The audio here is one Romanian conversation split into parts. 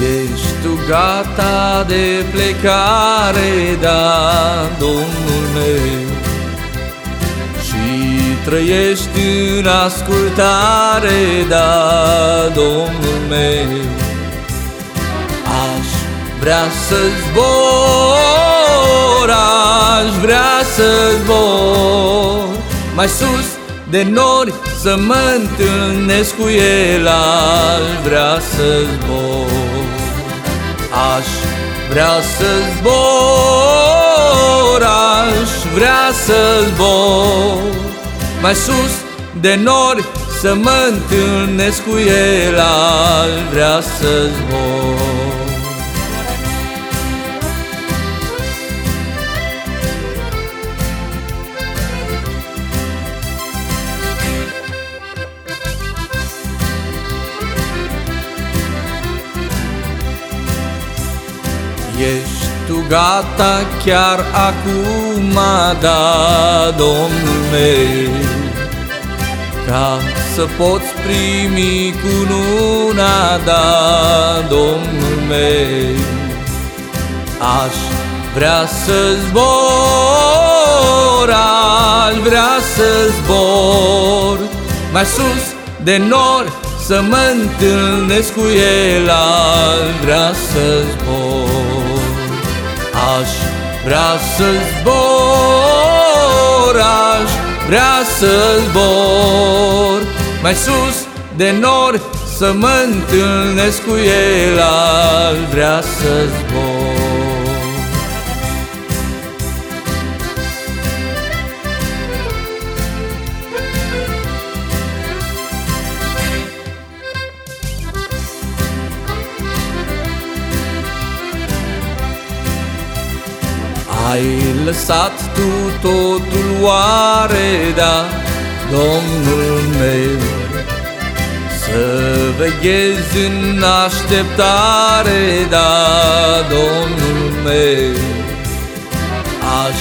Ești tu gata de plecare, da, Domnul meu. Și trăiești în ascultare, da, Domnul meu. Aș vrea să zbor, aș vrea să zbor Mai sus de nori să mă întâlnesc cu el Aș vrea să zbor. Aș vrea să zbor Aș vrea să zbor. Mai sus de nori să mă întâlnesc cu el Aș vrea să zbor Ești tu gata chiar acum, da, Domnul meu? Ca să poți primi cununa, da, Domnul meu? Aș vrea să zbor, aș vrea să zbor. Mai sus de nori să mă întâlnesc cu el, aș vrea să zbor Aș vrea să zbor, aș vrea să zbor. Mai sus de nori să mă întâlnesc cu el, aș vrea să zbor Ai lăsat tu totul oare, da, Domnul meu? Să veghezi în așteptare, da, Domnul meu. Aș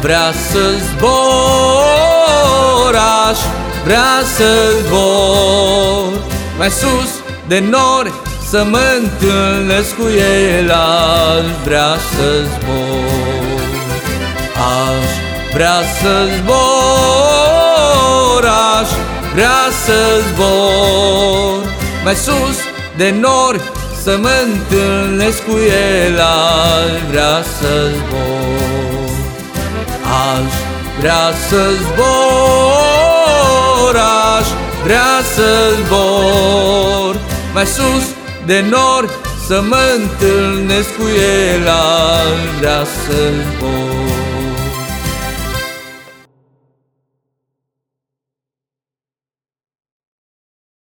vrea să zbor, aș vrea să zbor. Mai sus de nori să mă întâlnesc cu el, aș vrea să zbor. Aș vrea să zbor, aș vrea să zbor. Mai sus de nori să mă întâlnesc cu el Aș vrea să zbor. Aș vrea să zbor, aș vrea să zbor. Mai sus de nori să mă întâlnesc cu el Aș vrea să zbor